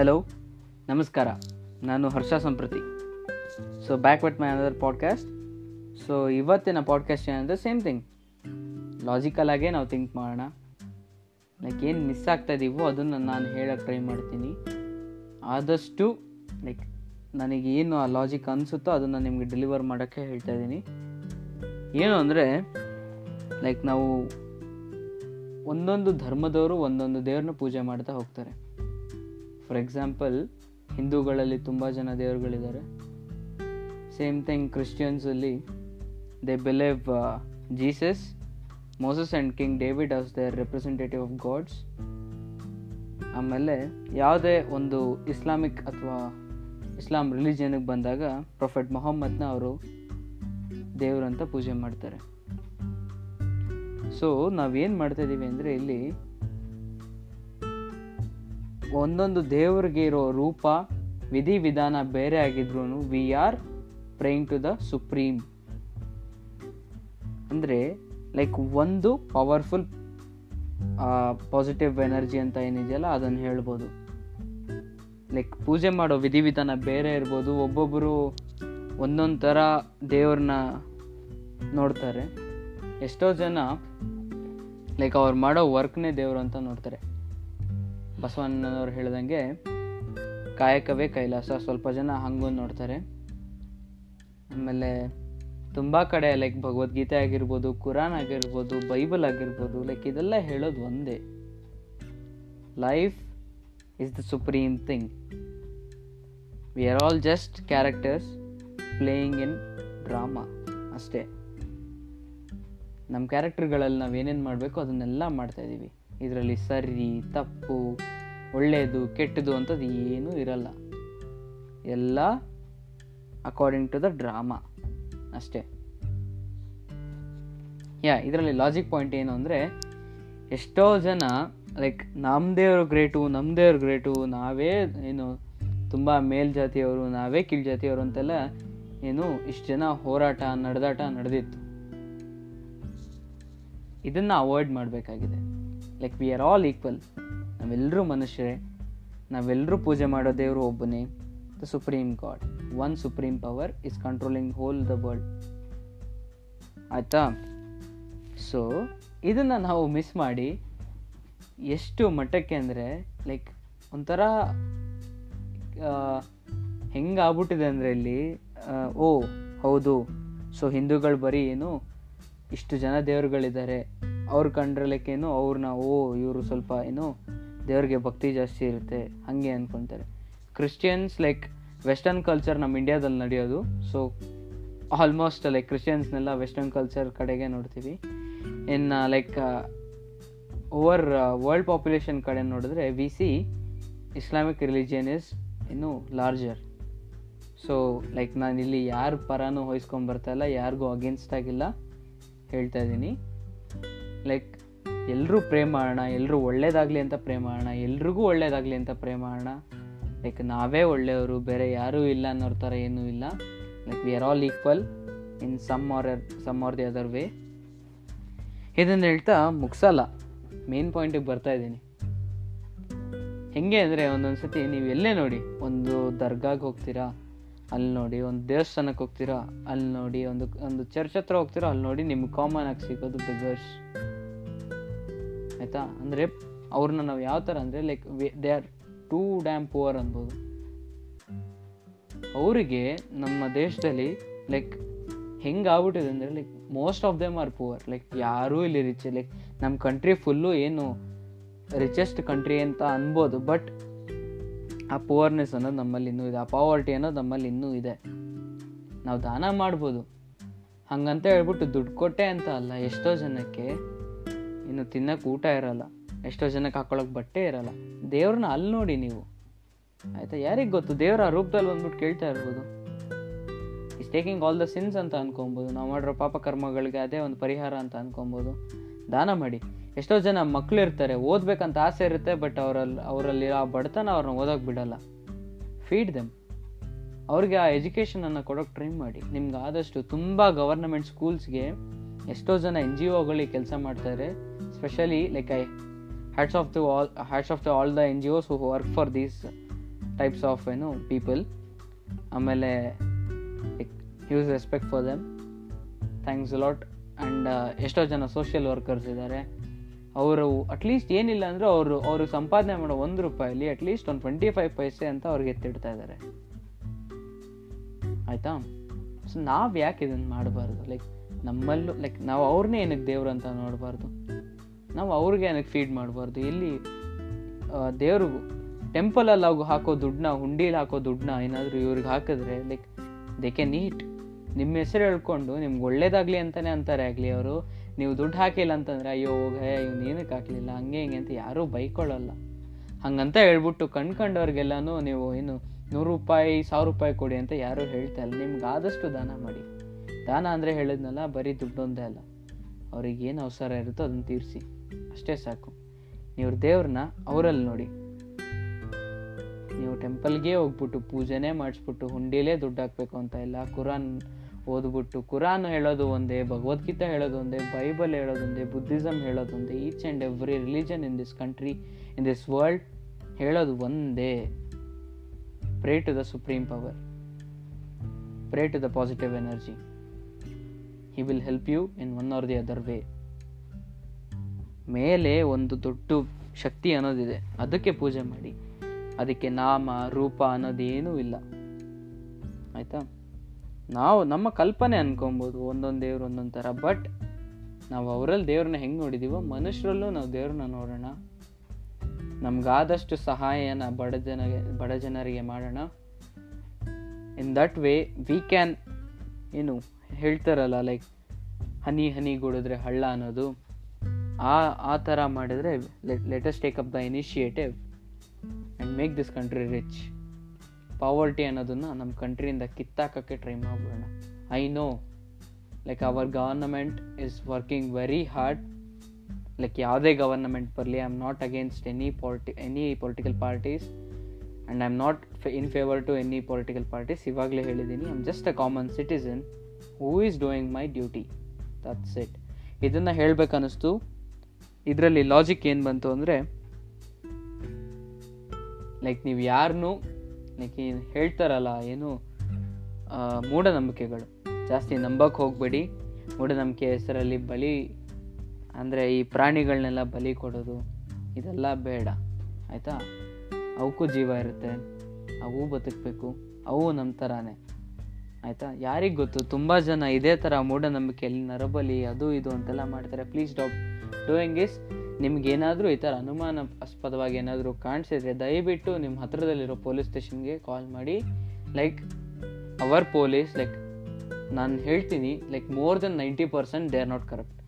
Hello ನಮಸ್ಕಾರ. ನಾನು Harsha Samprathi. So back with my another podcast so ಇವತ್ತಿನ podcast ಏನಂದರೆ ಸೇಮ್ ಥಿಂಗ್ ಲಾಜಿಕಲ್ ಆಗೇ ನಾವು ಥಿಂಕ್ ಮಾಡೋಣ. ಲೈಕ್ ಏನು ಮಿಸ್ ಆಗ್ತಾ ಇದೀವೋ ಅದನ್ನು ನಾನು ಹೇಳೋಕ್ಕೆ ಟ್ರೈ ಮಾಡ್ತೀನಿ. ಆದಷ್ಟು ಲೈಕ್ ನನಗೇನು ಆ ಲಾಜಿಕ್ ಅನಿಸುತ್ತೋ ಅದನ್ನು ನಿಮಗೆ ಡೆಲಿವರ್ ಮಾಡೋಕ್ಕೆ ಹೇಳ್ತಾ ಇದ್ದೀನಿ ಏನು ಅಂದರೆ ಲೈಕ್ ನಾವು ಒಂದೊಂದು ಧರ್ಮದವರು ಒಂದೊಂದು ದೇವ್ರನ್ನ ಪೂಜೆ ಮಾಡ್ತಾ ಹೋಗ್ತಾರೆ. ಫಾರ್ ಎಕ್ಸಾಂಪಲ್ ಹಿಂದೂಗಳಲ್ಲಿ ತುಂಬ ಜನ ದೇವರುಗಳಿದ್ದಾರೆ. Same thing ಕ್ರಿಶ್ಚಿಯನ್ಸಲ್ಲಿ they believe Jesus Moses and King David as their representative of gods ಆಮೇಲೆ ಯಾವುದೇ ಒಂದು ಇಸ್ಲಾಮಿಕ್ ಅಥವಾ ಇಸ್ಲಾಂ ರಿಲಿಜಿಯನ್ಗೆ ಬಂದಾಗ ಪ್ರೊಫೆಟ್ ಮೊಹಮ್ಮದ್ನ ಅವರು ದೇವರಂತ ಪೂಜೆ ಮಾಡ್ತಾರೆ. ಸೊ ನಾವೇನು ಮಾಡ್ತಾ ಇದ್ದೀವಿ ಅಂದರೆ ಇಲ್ಲಿ ಒಂದೊಂದು ದೇವರಿಗೆ ಇರೋ ರೂಪ, ವಿಧಿ ವಿಧಾನ ಬೇರೆ ಆಗಿದ್ರು we are praying to the supreme ಅಂದರೆ ಲೈಕ್ ಒಂದು ಪವರ್ಫುಲ್ ಪಾಸಿಟಿವ್ ಎನರ್ಜಿ ಅಂತ ಏನಿದೆಯಲ್ಲ ಅದನ್ನು ಹೇಳ್ಬೋದು. ಲೈಕ್ ಪೂಜೆ ಮಾಡೋ ವಿಧಿವಿಧಾನ ಬೇರೆ ಇರ್ಬೋದು ಒಬ್ಬೊಬ್ಬರು ಒಂದೊಂದು ಥರ ದೇವ್ರನ್ನ ನೋಡ್ತಾರೆ. ಎಷ್ಟೋ ಜನ ಲೈಕ್ ಅವ್ರು ಮಾಡೋ ವರ್ಕ್ನೇ ದೇವರು ಅಂತ ನೋಡ್ತಾರೆ. ಬಸವಣ್ಣನವ್ರು ಹೇಳ್ದಂಗೆ, ಕಾಯಕವೇ ಕೈಲಾಸ, ಸ್ವಲ್ಪ ಜನ ಹಂಗೂ ನೋಡ್ತಾರೆ. ಆಮೇಲೆ ತುಂಬ ಕಡೆ ಲೈಕ್ ಭಗವದ್ಗೀತೆ ಆಗಿರ್ಬೋದು, ಕುರಾನ್ ಆಗಿರ್ಬೋದು, ಬೈಬಲ್ ಆಗಿರ್ಬೋದು ಲೈಕ್ ಇದೆಲ್ಲ ಹೇಳೋದು ಒಂದೇ. Life is the supreme thing we are all just characters playing in drama ಅಷ್ಟೇ. ನಮ್ಮ ಕ್ಯಾರೆಕ್ಟರ್ಗಳಲ್ಲಿ ನಾವು ಏನೇನು ಮಾಡಬೇಕು, ಅದನ್ನೆಲ್ಲ ಮಾಡ್ತಾ ಇದ್ದೀವಿ ಇದರಲ್ಲಿ ಸರಿ, ತಪ್ಪು ಒಳ್ಳೆಯದು ಕೆಟ್ಟದು ಅಂಥದ್ದು ಏನೂ ಇರಲ್ಲ. ಎಲ್ಲ ಅಕಾರ್ಡಿಂಗ್ ಟು ದ ಡ್ರಾಮಾ ಅಷ್ಟೇ. ಯಾ ಇದರಲ್ಲಿ ಲಾಜಿಕ್ ಪಾಯಿಂಟ್ ಏನು ಅಂದರೆ, ಎಷ್ಟೋ ಜನ ಲೈಕ್ ನಮ್ಮ ದೇವರು ಗ್ರೇಟು ನಮ್ಮ ದೇವ್ರು ಗ್ರೇಟು ನಾವೇ ಏನು ತುಂಬ ಮೇಲ್ಜಾತಿಯವರು ನಾವೇ ಕೀಳ್ಜಾತಿಯವರು ಅಂತೆಲ್ಲ ಏನು ಇಷ್ಟು ಜನ ಹೋರಾಟ, ನಡೆದಾಟ ನಡೆದಿತ್ತು. ಇದನ್ನು ಅವಾಯ್ಡ್ ಮಾಡಬೇಕಾಗಿದೆ. Like we are all equal ನಾವೆಲ್ಲರೂ ಮನುಷ್ಯರೇ. ನಾವೆಲ್ಲರೂ ಪೂಜೆ ಮಾಡೋ ದೇವರು ಒಬ್ಬನೇ. The supreme god one supreme power is controlling whole the world ಆಯಿತಾ? ಸೊ ಇದನ್ನು ನಾವು ಮಿಸ್ ಮಾಡಿ ಎಷ್ಟು ಮಟ್ಟಕ್ಕೆ ಅಂದರೆ ಲೈಕ್ ಒಂಥರ ಹೆಂಗಾಗ್ಬಿಟ್ಟಿದೆ ಅಂದರೆ ಇಲ್ಲಿ ಓ, ಹೌದು. ಸೊ ಹಿಂದೂಗಳು ಬರೀ ಏನು, ಇಷ್ಟು ಜನ ದೇವರುಗಳಿದ್ದಾರೆ. ಅವ್ರು ಕಂಡ್ರಲಿಕ್ಕೇನು ಅವ್ರನ್ನ ಓ, ಇವರು ಸ್ವಲ್ಪ ಏನು, ದೇವ್ರಿಗೆ ಭಕ್ತಿ ಜಾಸ್ತಿ ಇರುತ್ತೆ, ಹಾಗೆ ಅಂದ್ಕೊತಾರೆ ಕ್ರಿಶ್ಚಿಯನ್ಸ್ ಲೈಕ್ ವೆಸ್ಟರ್ನ್ ಕಲ್ಚರ್ ನಮ್ಮ ಇಂಡಿಯಾದಲ್ಲಿ ನಡೆಯೋದು. ಸೊ ಆಲ್ಮೋಸ್ಟ್ ಲೈಕ್ ಕ್ರಿಶ್ಚಿಯನ್ಸ್ನೆಲ್ಲ ವೆಸ್ಟರ್ನ್ ಕಲ್ಚರ್ ಕಡೆಗೆ ನೋಡ್ತೀವಿ. ಇನ್ನು ಲೈಕ್ ಓವರ್ ವರ್ಲ್ಡ್ ಪಾಪ್ಯುಲೇಷನ್ ಕಡೆ ನೋಡಿದ್ರೆ we see Islamic religion is ಇನ್ನು ಲಾರ್ಜರ್ ಸೊ ಲೈಕ್ ನಾನು ಇಲ್ಲಿ ಯಾರ ಪರನೂ ಹೊಯ್ಸ್ಕೊಂಬರ್ತಾ ಇಲ್ಲ, ಯಾರಿಗೂ ಅಗೇನ್ಸ್ಟ್ ಆಗಿಲ್ಲ, ಹೇಳ್ತಾ ಇದ್ದೀನಿ. ಲೈಕ್ ಎಲ್ಲರೂ ಪ್ರೇ ಮಾಡೋಣ ಎಲ್ಲರೂ ಒಳ್ಳೇದಾಗಲಿ ಅಂತ ಪ್ರೇ ಮಾಡೋಣ ಎಲ್ರಿಗೂ ಒಳ್ಳೇದಾಗಲಿ ಅಂತ ಪ್ರೇ ಮಾಡೋಣ ಲೈಕ್ ನಾವೇ ಒಳ್ಳೆಯವರು, ಬೇರೆ ಯಾರೂ ಇಲ್ಲ ಅನ್ನೋರ ಥರ ಏನೂ ಇಲ್ಲ. Like we are all equal in some or some or the other way ಇದನ್ನು ಹೇಳ್ತಾ ಮುಗಿಸಲ್ಲ. ಮೇನ್ ಪಾಯಿಂಟಿಗೆ ಬರ್ತಾ ಇದ್ದೀನಿ. ಹೆಂಗೆ ಅಂದರೆ ಒಂದೊಂದು ಸತಿ ನೀವು ಎಲ್ಲೇ ನೋಡಿ, ಒಂದು ದರ್ಗಾಗೆ ಹೋಗ್ತೀರಾ, ಅಲ್ಲಿ ನೋಡಿ ಒಂದು ದೇವಸ್ಥಾನಕ್ಕೆ ಹೋಗ್ತೀರಾ, ಅಲ್ಲಿ ನೋಡಿ ಒಂದು ಒಂದು ಚರ್ಚ್ ಹತ್ರ ಹೋಗ್ತೀರಾ, ಅಲ್ಲಿ ನೋಡಿ ನಿಮ್ಗೆ ಕಾಮನ್ ಆಗಿ ಸಿಗೋದು ಬೆಗರ್ಸ್ ಆಯಿತಾ? ಅಂದರೆ ಅವ್ರನ್ನ ನಾವು ಯಾವ ಥರ ಅಂದರೆ like they are too damn poor ಅನ್ಬೋದು. ಅವರಿಗೆ ನಮ್ಮ ದೇಶದಲ್ಲಿ ಲೈಕ್ ಹೆಂಗೆ ಆಗ್ಬಿಟ್ಟಿದೆ ಅಂದರೆ like most of them are poor like ಯಾರೂ ಇಲ್ಲಿ ರಿಚ್ ಲೈಕ್ ನಮ್ಮ ಕಂಟ್ರಿ ಫುಲ್ಲು ಏನು ರಿಚೆಸ್ಟ್ ಕಂಟ್ರಿ ಅಂತ ಅನ್ಬೋದು. ಬಟ್ ಆ ಪುವರ್ನೆಸ್ ಅನ್ನೋದು ನಮ್ಮಲ್ಲಿ ಇನ್ನೂ ಇದೆ. ಆ ಪಾವರ್ಟಿ ಅನ್ನೋದು ನಮ್ಮಲ್ಲಿ ಇನ್ನೂ ಇದೆ. ನಾವು ದಾನ ಮಾಡ್ಬೋದು. ಹಂಗಂತ ಹೇಳ್ಬಿಟ್ಟು ದುಡ್ಡು ಕೊಟ್ಟೆ ಅಂತ ಅಲ್ಲ, ಎಷ್ಟೋ ಜನಕ್ಕೆ ಇನ್ನು ತಿನ್ನಕ್ಕೆ ಊಟ ಇರಲ್ಲ. ಎಷ್ಟೋ ಜನಕ್ಕೆ ಹಾಕೊಳ್ಳೋಕೆ ಬಟ್ಟೆ ಇರಲ್ಲ. ದೇವ್ರನ್ನ ಅಲ್ಲಿ ನೋಡಿ ನೀವು. ಆಯಿತಾ? ಯಾರಿಗೆ ಗೊತ್ತು? ದೇವರ ರೂಪದಲ್ಲಿ ಬಂದ್ಬಿಟ್ಟು ಕೇಳ್ತಾ ಇರ್ಬೋದು. Is taking all the sins ಅಂತ ಅನ್ಕೊಬೋದು ನಾವು ಮಾಡಿರೋ ಪಾಪ ಕರ್ಮಗಳಿಗೆ ಅದೇ ಒಂದು ಪರಿಹಾರ ಅಂತ ಅನ್ಕೊಬೋದು ದಾನ ಮಾಡಿ. ಎಷ್ಟೋ ಜನ ಮಕ್ಕಳು ಇರ್ತಾರೆ ಓದ್ಬೇಕಂತ ಆಸೆ ಇರುತ್ತೆ ಬಟ್ ಅವರಲ್ಲಿ ಅವರಲ್ಲಿ ಆ ಬಡತನ ಅವ್ರನ್ನ ಓದೋಕೆ ಬಿಡಲ್ಲ. ಫೀಡ್ ದೆಮ್ ಅವ್ರಿಗೆ ಆ ಎಜುಕೇಷನನ್ನು ಕೊಡೋಕೆ ಟ್ರೈ ಮಾಡಿ. ನಿಮ್ಗೆ ಆದಷ್ಟು ತುಂಬ ಗವರ್ನಮೆಂಟ್ ಸ್ಕೂಲ್ಸ್ಗೆ ಎಷ್ಟೋ ಜನ ಎನ್ ಜಿ ಒಗಳಿಗೆ ಕೆಲಸ ಮಾಡ್ತಾರೆ. Specially like I hats off to all hats off all the N G Os for work for these types of ಏನು ಪೀಪಲ್ ಆಮೇಲೆ huge respect for them thanks lot and ಎಷ್ಟೋ ಜನ social workers ಇದ್ದಾರೆ ಅವರು at least ಏನಿಲ್ಲ ಅಂದರೆ ಅವರು ಅವರು ಸಂಪಾದನೆ ಮಾಡೋ ಒಂದು ರೂಪಾಯಲ್ಲಿ ಅಟ್ಲೀಸ್ಟ್ ಒಂದು ಟ್ವೆಂಟಿ ಫೈವ್ ಪೈಸೆ ಅಂತ ಅವ್ರಿಗೆ ಎತ್ತಿಡ್ತಾ ಇದ್ದಾರೆ ಆಯಿತಾ? ಸೊ ನಾವು ಯಾಕೆ ಇದನ್ನು ಮಾಡಬಾರ್ದು? ಲೈಕ್ ನಮ್ಮಲ್ಲೂ ಲೈಕ್ ನಾವು ಅವ್ರನ್ನೇ ಏನಕ್ಕೆ ದೇವ್ರು ಅಂತ ನೋಡಬಾರ್ದು? ನಾವು ಅವ್ರಿಗೆ ಏನಕ್ಕೆ ಫೀಡ್ ಮಾಡಬಾರ್ದು? ಇಲ್ಲಿ ದೇವ್ರಿಗೂ ಟೆಂಪಲಲ್ಲಿ ಅವು ಹಾಕೋ ದುಡ್ಡನ್ನ, ಹುಂಡೀಲಿ ಹಾಕೋ ದುಡ್ಡನ್ನ ಏನಾದರೂ ಇವ್ರಿಗೆ ಹಾಕಿದ್ರೆ ಲೈಕ್ ದೇ ಕೆ ನೀಟ್ ನಿಮ್ಮ ಹೆಸರು ಹೇಳ್ಕೊಂಡು ನಿಮ್ಗೆ ಒಳ್ಳೇದಾಗಲಿ ಅಂತಲೇ ಅಂತಾರೆ ಆಗಲಿ ಅವರು. ನೀವು ದುಡ್ಡು ಹಾಕಿಲ್ಲ ಅಂತಂದರೆ, ಅಯ್ಯೋ ಹೇ, ಇವ್ನು ಏನಕ್ಕೆ ಹಾಕಲಿಲ್ಲ? ಹಂಗೆ ಹಿಂಗೆ ಅಂತ ಯಾರೂ ಬೈಕೊಳ್ಳಲ್ಲ. ಹಂಗಂತ ಹೇಳ್ಬಿಟ್ಟು ಕಣ್ಕೊಂಡವ್ರಿಗೆಲ್ಲನೂ ನೀವು ಏನು ನೂರು ರೂಪಾಯಿ, ಸಾವಿರ ರೂಪಾಯಿ ಕೊಡಿ ಅಂತ ಯಾರೂ ಹೇಳ್ತಾ ಇಲ್ಲ. ನಿಮ್ಗೆ ಆದಷ್ಟು ದಾನ ಮಾಡಿ. ದಾನ ಅಂದರೆ ಹೇಳಿದ್ನಲ್ಲ, ಬರೀ ದುಡ್ಡೊಂದೇ ಅಲ್ಲ. ಅವ್ರಿಗೆ ಏನು ಅವಸರ ಇರುತ್ತೋ ಅದನ್ನು ತೀರಿಸಿ. ಅಷ್ಟೇ ಸಾಕು. ನೀವು ದೇವ್ರನ್ನ ಅವರಲ್ಲಿ ನೋಡಿ. ನೀವು ಟೆಂಪಲ್ಗೆ ಹೋಗ್ಬಿಟ್ಟು ಪೂಜೆನೇ ಮಾಡಿಸ್ಬಿಟ್ಟು ಹುಂಡಿಲೇ ದುಡ್ಡು ಹಾಕ್ಬೇಕು ಅಂತ ಇಲ್ಲ, ಕುರಾನ್ ಓದ್ಬಿಟ್ಟು, ಕುರಾನ್ ಹೇಳೋದು ಒಂದೇ, ಭಗವದ್ಗೀತಾ ಹೇಳೋದು ಒಂದೇ, ಬೈಬಲ್ ಹೇಳೋದು ಒಂದೇ ಬುದ್ಧಿಸಮ್ ಹೇಳೋದು ಒಂದೇ each and every religion in this country in this world ಹೇಳೋದು ಒಂದೇ. Pray to the supreme power pray to the positive energy he will help you in one or the other way ಮೇಲೆ ಒಂದು ದೊಡ್ಡ ಶಕ್ತಿ ಅನ್ನೋದಿದೆ. ಅದಕ್ಕೆ ಪೂಜೆ ಮಾಡಿ. ಅದಕ್ಕೆ ನಾಮ, ರೂಪ ಅನ್ನೋದೇನೂ ಇಲ್ಲ. ಆಯಿತಾ? ನಾವು ನಮ್ಮ ಕಲ್ಪನೆ ಅನ್ಕೊಬೋದು ಒಂದೊಂದು ದೇವ್ರು ಒಂದೊಂದು ಥರ. ಬಟ್ ನಾವು ಅವರಲ್ಲಿ ದೇವ್ರನ್ನ ಹೆಂಗೆ ನೋಡಿದೀವೋ, ಮನುಷ್ಯರಲ್ಲೂ ನಾವು ದೇವ್ರನ್ನ ನೋಡೋಣ. ನಮ್ಗಾದಷ್ಟು ಸಹಾಯನ ಬಡ ಜನ, ಬಡ ಜನರಿಗೆ ಮಾಡೋಣ. In that way we can ಏನು ಹೇಳ್ತಾರಲ್ಲ ಲೈಕ್ ಹನಿ ಹನಿ ಗುಡಿದ್ರೆ ಹಳ್ಳ ಅನ್ನೋದು. ಆ ಆ ಥರ ಮಾಡಿದರೆ let's take up the initiative and make this country rich poverty ಅನ್ನೋದನ್ನು ನಮ್ಮ ಕಂಟ್ರಿಯಿಂದ ಕಿತ್ತಾಕೋಕ್ಕೆ try ಮಾಡ್ಬೋಣ I know like our government is working very hard like ಯಾವುದೇ ಗವರ್ನಮೆಂಟ್ ಬರಲಿ I am not against any polity any political parties and I am not in favour to any political parties ಇವಾಗಲೇ ಹೇಳಿದ್ದೀನಿ I am just a common citizen who is doing my duty that's it ಇದನ್ನು ಹೇಳಬೇಕನ್ನಿಸ್ತು ಇದರಲ್ಲಿ logic ಏನು ಬಂತು ಅಂದರೆ like ನೀವು ಯಾರನ್ನೂ like ಏನು ಹೇಳ್ತಾರಲ್ಲ, ಏನು ಮೂಢನಂಬಿಕೆಗಳು. ಜಾಸ್ತಿ ನಂಬಕ್ಕೆ ಹೋಗಬೇಡಿ. ಮೂಢನಂಬಿಕೆ ಹೆಸರಲ್ಲಿ ಬಲಿ, ಅಂದರೆ ಈ ಪ್ರಾಣಿಗಳನ್ನೆಲ್ಲ ಬಲಿ ಕೊಡೋದು, ಇದೆಲ್ಲ ಬೇಡ. ಆಯಿತಾ? ಅವಕ್ಕೂ ಜೀವ ಇರುತ್ತೆ. ಅವು ಬದುಕಬೇಕು. ಅವು ನಮ್ಮ ಥರನೇ ಆಯಿತಾ? ಯಾರಿಗೆ ಗೊತ್ತು? ತುಂಬ ಜನ ಇದೇ ಥರ ಮೂಢನಂಬಿಕೆಯಲ್ಲಿ ನರಬಲಿ, ಅದು ಇದು ಅಂತೆಲ್ಲ ಮಾಡ್ತಾರೆ. ಪ್ಲೀಸ್ ಡಾಪ್ ಡೂಯಿಂಗ್ ಇಸ್ ನಿಮ್ಗೇನಾದರೂ ಈ ಥರ ಅನುಮಾನಾಸ್ಪದವಾಗಿ ಏನಾದರೂ ಕಾಣಿಸಿದ್ರೆ ದಯವಿಟ್ಟು ನಿಮ್ಮ ಹತ್ರದಲ್ಲಿರೋ ಪೊಲೀಸ್ ಸ್ಟೇಷನ್ಗೆ ಕಾಲ್ ಮಾಡಿ. ಲೈಕ್ ಅವರ್ ಪೊಲೀಸ್ ಲೈಕ್ ನಾನು ಹೇಳ್ತೀನಿ like more than ninety percent they are not corrupt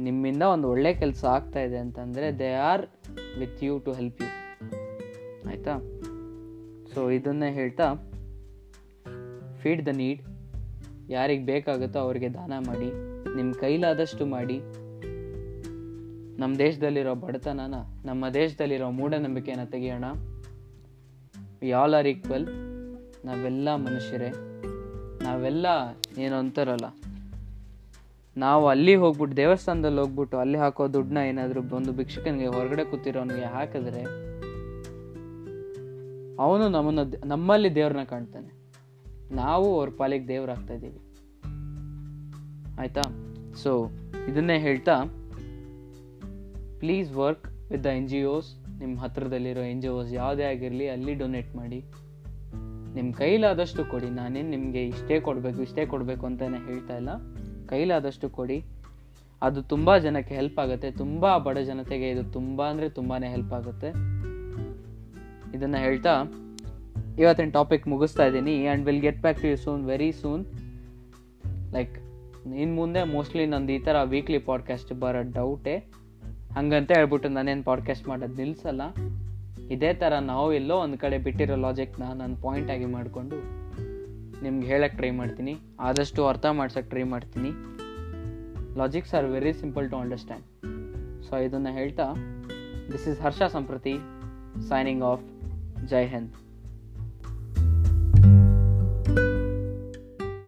ನಿಮ್ಮಿಂದ ಒಂದು ಒಳ್ಳೆ ಕೆಲಸ ಆಗ್ತಾ ಇದೆ ಅಂತಂದರೆ they are with you to help you ಆಯಿತಾ? ಸೊ ಇದನ್ನೇ ಹೇಳ್ತಾ ಫೀಡ್ ದ ನೀಡ್ ಯಾರಿಗೆ ಬೇಕಾಗುತ್ತೋ ಅವ್ರಿಗೆ ದಾನ ಮಾಡಿ ನಿಮ್ಮ ಕೈಲಾದಷ್ಟು ಮಾಡಿ. ನಮ್ಮ ದೇಶದಲ್ಲಿರೋ ಬಡತನನ, ನಮ್ಮ ದೇಶದಲ್ಲಿರೋ ಮೂಢನಂಬಿಕೆಯನ್ನ ತೆಗೆಯೋಣ. ವಿ ಆಲ್ ಆರ್ ಈಕ್ವಲ್ ನಾವೆಲ್ಲ ಮನುಷ್ಯರೇ. ನಾವೆಲ್ಲ ಏನು ಅಂತಾರಲ್ಲ. ನಾವು ಅಲ್ಲಿ ಹೋಗ್ಬಿಟ್ಟು, ದೇವಸ್ಥಾನದಲ್ಲಿ ಹೋಗ್ಬಿಟ್ಟು, ಅಲ್ಲಿ ಹಾಕೋ ದುಡ್ಡನ್ನ ಏನಾದರೂ ಒಂದು ಭಿಕ್ಷಕನಿಗೆ ಹೊರಗಡೆ ಕೂತಿರೋನಿಗೆ ಹಾಕಿದ್ರೆ, ಅವನು ನಮ್ಮನ್ನು, ನಮ್ಮಲ್ಲಿ ದೇವ್ರನ್ನ ಕಾಣ್ತಾನೆ. ನಾವು ಅವ್ರ ಪಾಲಿಗೆ ದೇವರಾಗ್ತಾ ಇದ್ದೀವಿ. ಆಯಿತಾ? ಸೊ ಇದನ್ನೇ ಹೇಳ್ತಾ please work with the N G Os ನಿಮ್ಮ ಹತ್ರದಲ್ಲಿರೋ ಎನ್ ಜಿ ಓಸ್ ಯಾವುದೇ ಆಗಿರಲಿ, ಅಲ್ಲಿ ಡೊನೇಟ್ ಮಾಡಿ. ನಿಮ್ಮ ಕೈಲಾದಷ್ಟು ಕೊಡಿ. ನಾನೇನು ನಿಮಗೆ ಇಷ್ಟೇ ಕೊಡಬೇಕು ಇಷ್ಟೇ ಕೊಡಬೇಕು ಅಂತಲೇ ಹೇಳ್ತಾ ಇಲ್ಲ. ಕೈಲಾದಷ್ಟು ಕೊಡಿ. ಅದು ತುಂಬ ಜನಕ್ಕೆ ಹೆಲ್ಪ್ ಆಗುತ್ತೆ. ತುಂಬ ಬಡ ಜನತೆಗೆ ಇದು ತುಂಬ ಅಂದರೆ ತುಂಬಾ ಹೆಲ್ಪ್ ಆಗುತ್ತೆ. ಇದನ್ನು ಹೇಳ್ತಾ ಇವತ್ತಿನ ಟಾಪಿಕ್ ಮುಗಿಸ್ತಾ ಇದ್ದೀನಿ and will get back to you soon very soon like ಇನ್ನು ಮುಂದೆ ಮೋಸ್ಟ್ಲಿ ನಂದು ಈ ಥರ ವೀಕ್ಲಿ ಪಾಡ್ಕಾಸ್ಟ್ ಬರೋ ಡೌಟೇ ಹಂಗಂತ ಹೇಳ್ಬಿಟ್ಟು ನಾನೇನು ಪಾಡ್ಕಾಸ್ಟ್ ಮಾಡೋದು ನಿಲ್ಲಿಸಲ್ಲ ಇದೇ ಥರ ನಾವು ಎಲ್ಲೋ ಒಂದು ಕಡೆ ಬಿಟ್ಟಿರೋ ಲಾಜಿಕ್ನ ನಾನು ಪಾಯಿಂಟ್ ಆಗಿ ಮಾಡಿಕೊಂಡು ನಿಮ್ಗೆ ಹೇಳಕ್ಕೆ ಟ್ರೈ ಮಾಡ್ತೀನಿ. ಆದಷ್ಟು ಅರ್ಥ ಮಾಡ್ಸೋಕ್ಕೆ ಟ್ರೈ ಮಾಡ್ತೀನಿ. Logics are very simple to understand so ಇದನ್ನು ಹೇಳ್ತಾ this is Harsha Samprathi signing off Jai Hind